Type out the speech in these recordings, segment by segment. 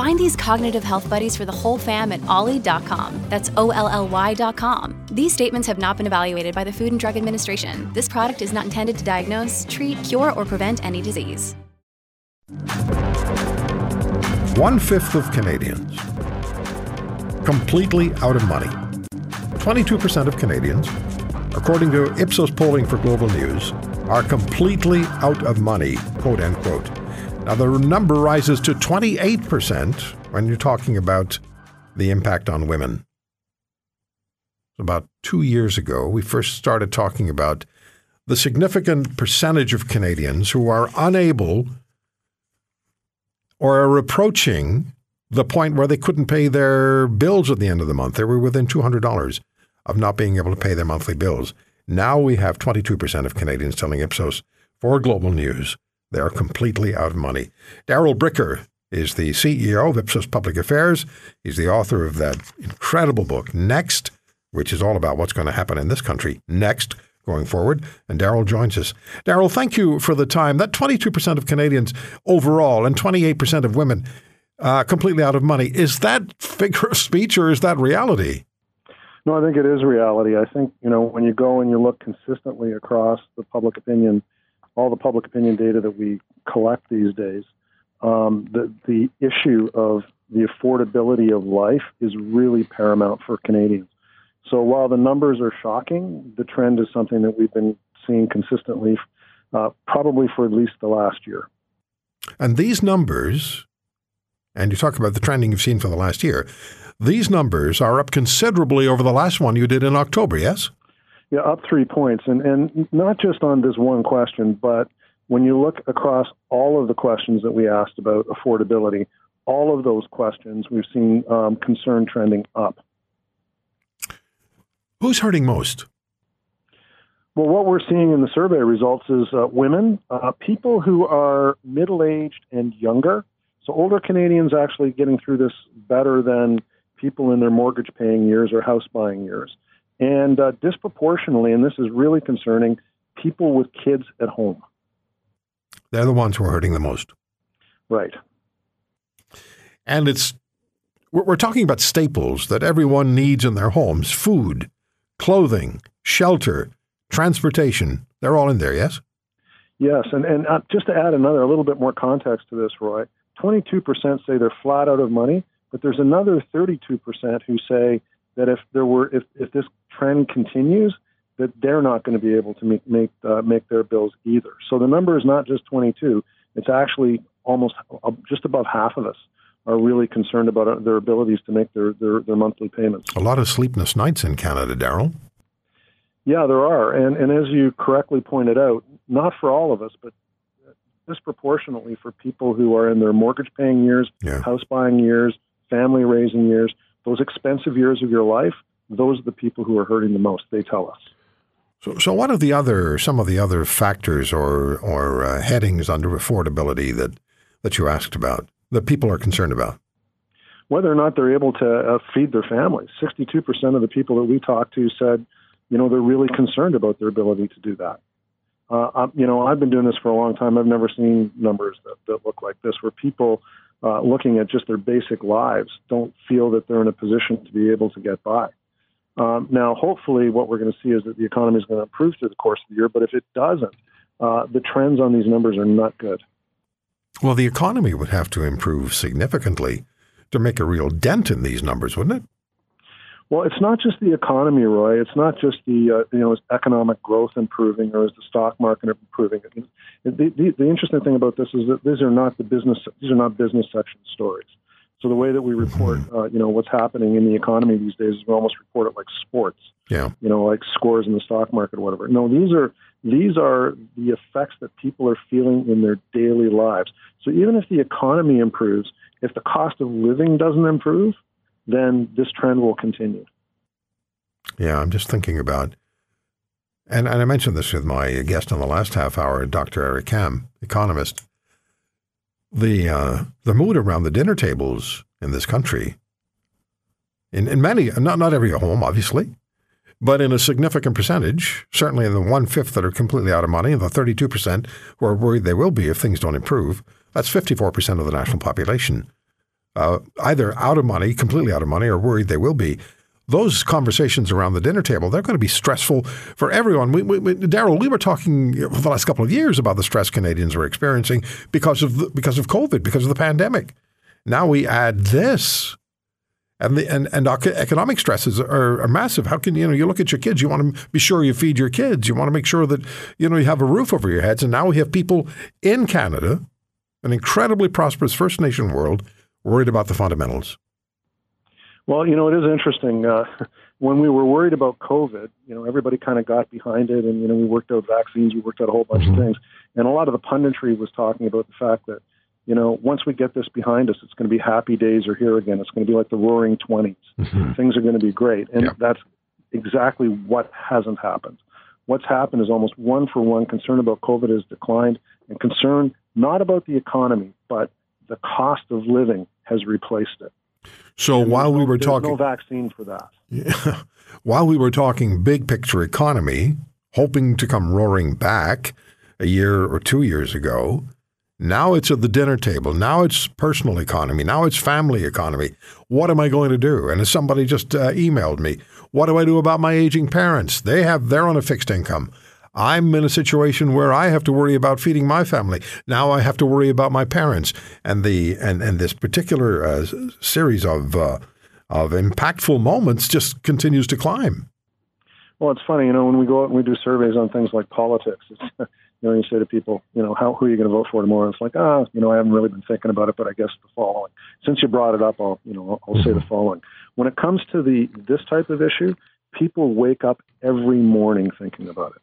Find these cognitive health buddies for the whole fam at olly.com. That's O L L Y.com. These statements have not been evaluated by the Food and Drug Administration. This product is not intended to diagnose, treat, cure, or prevent any disease. One fifth of Canadians completely out of money. 22% of Canadians, according to Ipsos polling for Global News, are completely out of money, quote unquote. Now, the number rises to 28% when you're talking about the impact on women. About two years ago, we first started talking about the significant percentage of Canadians who are unable or are approaching the point where they couldn't pay their bills at the end of the month. They were within $200 of not being able to pay their monthly bills. Now we have 22% of Canadians telling Ipsos for Global News they are completely out of money. Darrell Bricker is the CEO of Ipsos Public Affairs. He's the author of that incredible book, Next, which is all about what's going to happen in this country next going forward. And Darrell joins us. Darrell, thank you for the time. That 22% of Canadians overall and 28% of women uh, completely out of money. Is that figure of speech or is that reality? No, I think it is reality. I think, you know, when you go and you look consistently across the public opinion – all the public opinion data that we collect these days, um, the, the issue of the affordability of life is really paramount for Canadians. So while the numbers are shocking, the trend is something that we've been seeing consistently, uh, probably for at least the last year. And these numbers, and you talk about the trending you've seen for the last year, these numbers are up considerably over the last one you did in October, yes? Yeah, up three points, and and not just on this one question, but when you look across all of the questions that we asked about affordability, all of those questions we've seen um, concern trending up. Who's hurting most? Well, what we're seeing in the survey results is uh, women, uh, people who are middle aged and younger. So older Canadians actually getting through this better than people in their mortgage paying years or house buying years and uh, disproportionately, and this is really concerning, people with kids at home. They're the ones who are hurting the most. Right. And it's we're talking about staples that everyone needs in their homes: food, clothing, shelter, transportation. They're all in there, yes. Yes, and and uh, just to add another a little bit more context to this, Roy, 22% say they're flat out of money, but there's another 32% who say that if there were if, if this trend continues, that they're not going to be able to make make uh, make their bills either. So the number is not just 22; it's actually almost uh, just above half of us are really concerned about uh, their abilities to make their, their, their monthly payments. A lot of sleepless nights in Canada, Darrell. Yeah, there are, and and as you correctly pointed out, not for all of us, but disproportionately for people who are in their mortgage paying years, yeah. house buying years, family raising years, those expensive years of your life, those are the people who are hurting the most. They tell us. So, so what are the other some of the other factors or or uh, headings under affordability that that you asked about that people are concerned about? Whether or not they're able to uh, feed their families. Sixty-two percent of the people that we talked to said, you know, they're really concerned about their ability to do that. Uh, you know, I've been doing this for a long time. I've never seen numbers that, that look like this, where people uh, looking at just their basic lives don't feel that they're in a position to be able to get by. Um, now, hopefully, what we're going to see is that the economy is going to improve through the course of the year. But if it doesn't, uh, the trends on these numbers are not good. Well, the economy would have to improve significantly to make a real dent in these numbers, wouldn't it? Well, it's not just the economy, Roy. It's not just the uh, you know is economic growth improving or is the stock market improving. The, the, the interesting thing about this is that these are not the business these are not business section stories. So the way that we report, mm-hmm. uh, you know, what's happening in the economy these days is we almost report it like sports. Yeah. You know, like scores in the stock market or whatever. No, these are these are the effects that people are feeling in their daily lives. So even if the economy improves, if the cost of living doesn't improve, then this trend will continue. Yeah, I'm just thinking about, and, and I mentioned this with my guest on the last half hour, Dr. Eric Kam, economist. The uh, the mood around the dinner tables in this country, in, in many, not not every home, obviously, but in a significant percentage, certainly in the one fifth that are completely out of money, and the 32 percent who are worried they will be if things don't improve, that's 54 percent of the national population, uh, either out of money, completely out of money, or worried they will be those conversations around the dinner table, they're going to be stressful for everyone. We, we, we, Darrell, we were talking for the last couple of years about the stress Canadians were experiencing because of the, because of COVID, because of the pandemic. Now we add this. And the and, and economic stresses are, are massive. How can you know you look at your kids? You want to be sure you feed your kids. You want to make sure that you know you have a roof over your heads. And now we have people in Canada, an incredibly prosperous First Nation world, worried about the fundamentals. Well, you know, it is interesting. Uh, when we were worried about COVID, you know, everybody kind of got behind it, and you know, we worked out vaccines, we worked out a whole bunch mm-hmm. of things, and a lot of the punditry was talking about the fact that, you know, once we get this behind us, it's going to be happy days are here again. It's going to be like the Roaring 20s mm-hmm. Things are going to be great, and yeah. that's exactly what hasn't happened. What's happened is almost one for one concern about COVID has declined, and concern not about the economy, but the cost of living has replaced it. So and while we were talking, no vaccine for that. Yeah, while we were talking big picture economy, hoping to come roaring back a year or two years ago, now it's at the dinner table. Now it's personal economy. Now it's family economy. What am I going to do? And somebody just uh, emailed me, what do I do about my aging parents? They have they're on a fixed income. I'm in a situation where I have to worry about feeding my family. Now I have to worry about my parents, and the and and this particular uh, series of uh, of impactful moments just continues to climb. Well, it's funny, you know, when we go out and we do surveys on things like politics, it's, you know, you say to people, you know, how who are you going to vote for tomorrow? It's like, ah, you know, I haven't really been thinking about it, but I guess the following. Since you brought it up, I'll, you know, I'll, I'll say the mm-hmm. following. When it comes to the this type of issue, people wake up every morning thinking about it.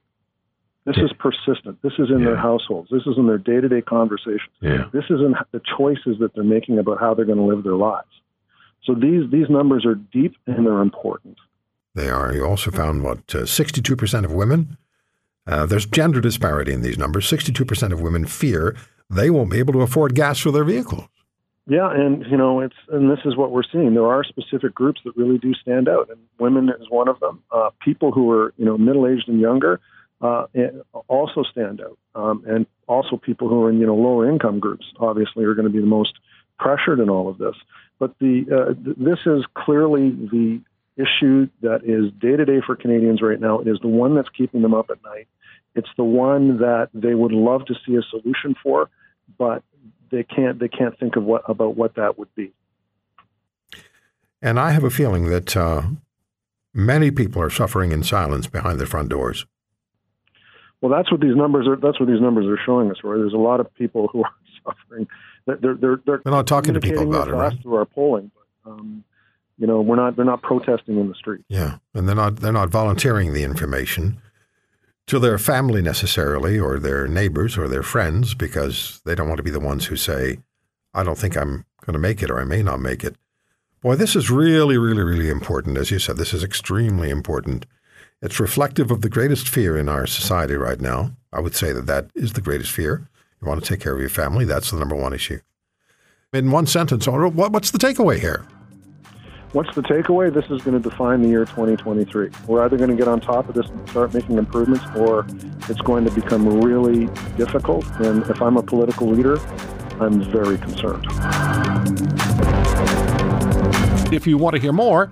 This is persistent. This is in yeah. their households. This is in their day to day conversations. Yeah. This is in the choices that they're making about how they're going to live their lives. So these these numbers are deep and they're important. They are. You also found what uh, sixty-two percent of women. Uh, there's gender disparity in these numbers. Sixty-two percent of women fear they won't be able to afford gas for their vehicles. Yeah, and you know it's and this is what we're seeing. There are specific groups that really do stand out, and women is one of them. Uh, people who are you know middle-aged and younger uh, also stand out, um, and also people who are in you know lower income groups obviously are going to be the most pressured in all of this. But the uh, th- this is clearly the issue that is day to day for Canadians right now. It is the one that's keeping them up at night. It's the one that they would love to see a solution for, but they can't they can't think of what about what that would be. And I have a feeling that uh, many people are suffering in silence behind their front doors. Well, that's what these numbers are. That's what these numbers are showing us. Right? There's a lot of people who are suffering. They're they're they're, they're not talking to people about it, right? Through our polling, but, um, you know, we're not. They're not protesting in the street. Yeah, and they're not. They're not volunteering the information to their family necessarily, or their neighbors, or their friends, because they don't want to be the ones who say, "I don't think I'm going to make it, or I may not make it." Boy, this is really, really, really important. As you said, this is extremely important it's reflective of the greatest fear in our society right now. I would say that that is the greatest fear. You want to take care of your family, that's the number one issue. In one sentence, what's the takeaway here? What's the takeaway? This is going to define the year 2023. We're either going to get on top of this and start making improvements, or it's going to become really difficult. And if I'm a political leader, I'm very concerned. If you want to hear more,